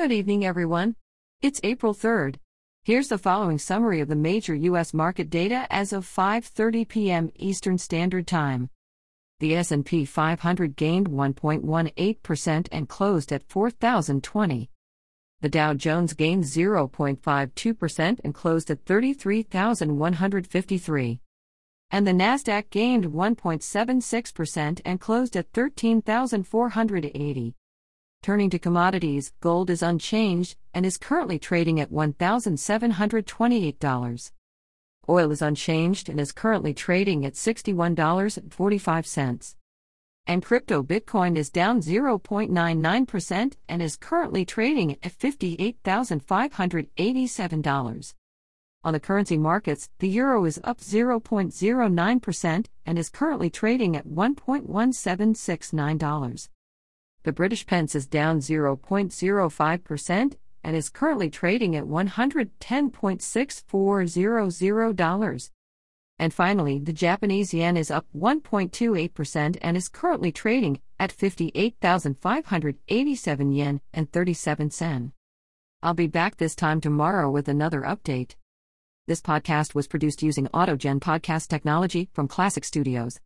Good evening, everyone. It's April 3rd. Here's the following summary of the major U.S. market data as of 5:30 p.m. Eastern Standard Time. The S&P 500 gained 1.18% and closed at 4,020. The Dow Jones gained 0.52% and closed at 33,153. And the Nasdaq gained 1.76% and closed at 13,480. Turning to commodities, gold is unchanged and is currently trading at $1,728. Oil is unchanged and is currently trading at $61.45. And crypto Bitcoin is down 0.99% and is currently trading at $58,587. On the currency markets, the euro is up 0.09% and is currently trading at $1.1769. The British pence is down 0.05% and is currently trading at $110.6400. And finally, the Japanese yen is up 1.28% and is currently trading at 58,587 yen and 37 sen. I'll be back this time tomorrow with another update. This podcast was produced using AutoGen podcast technology from Classic Studios.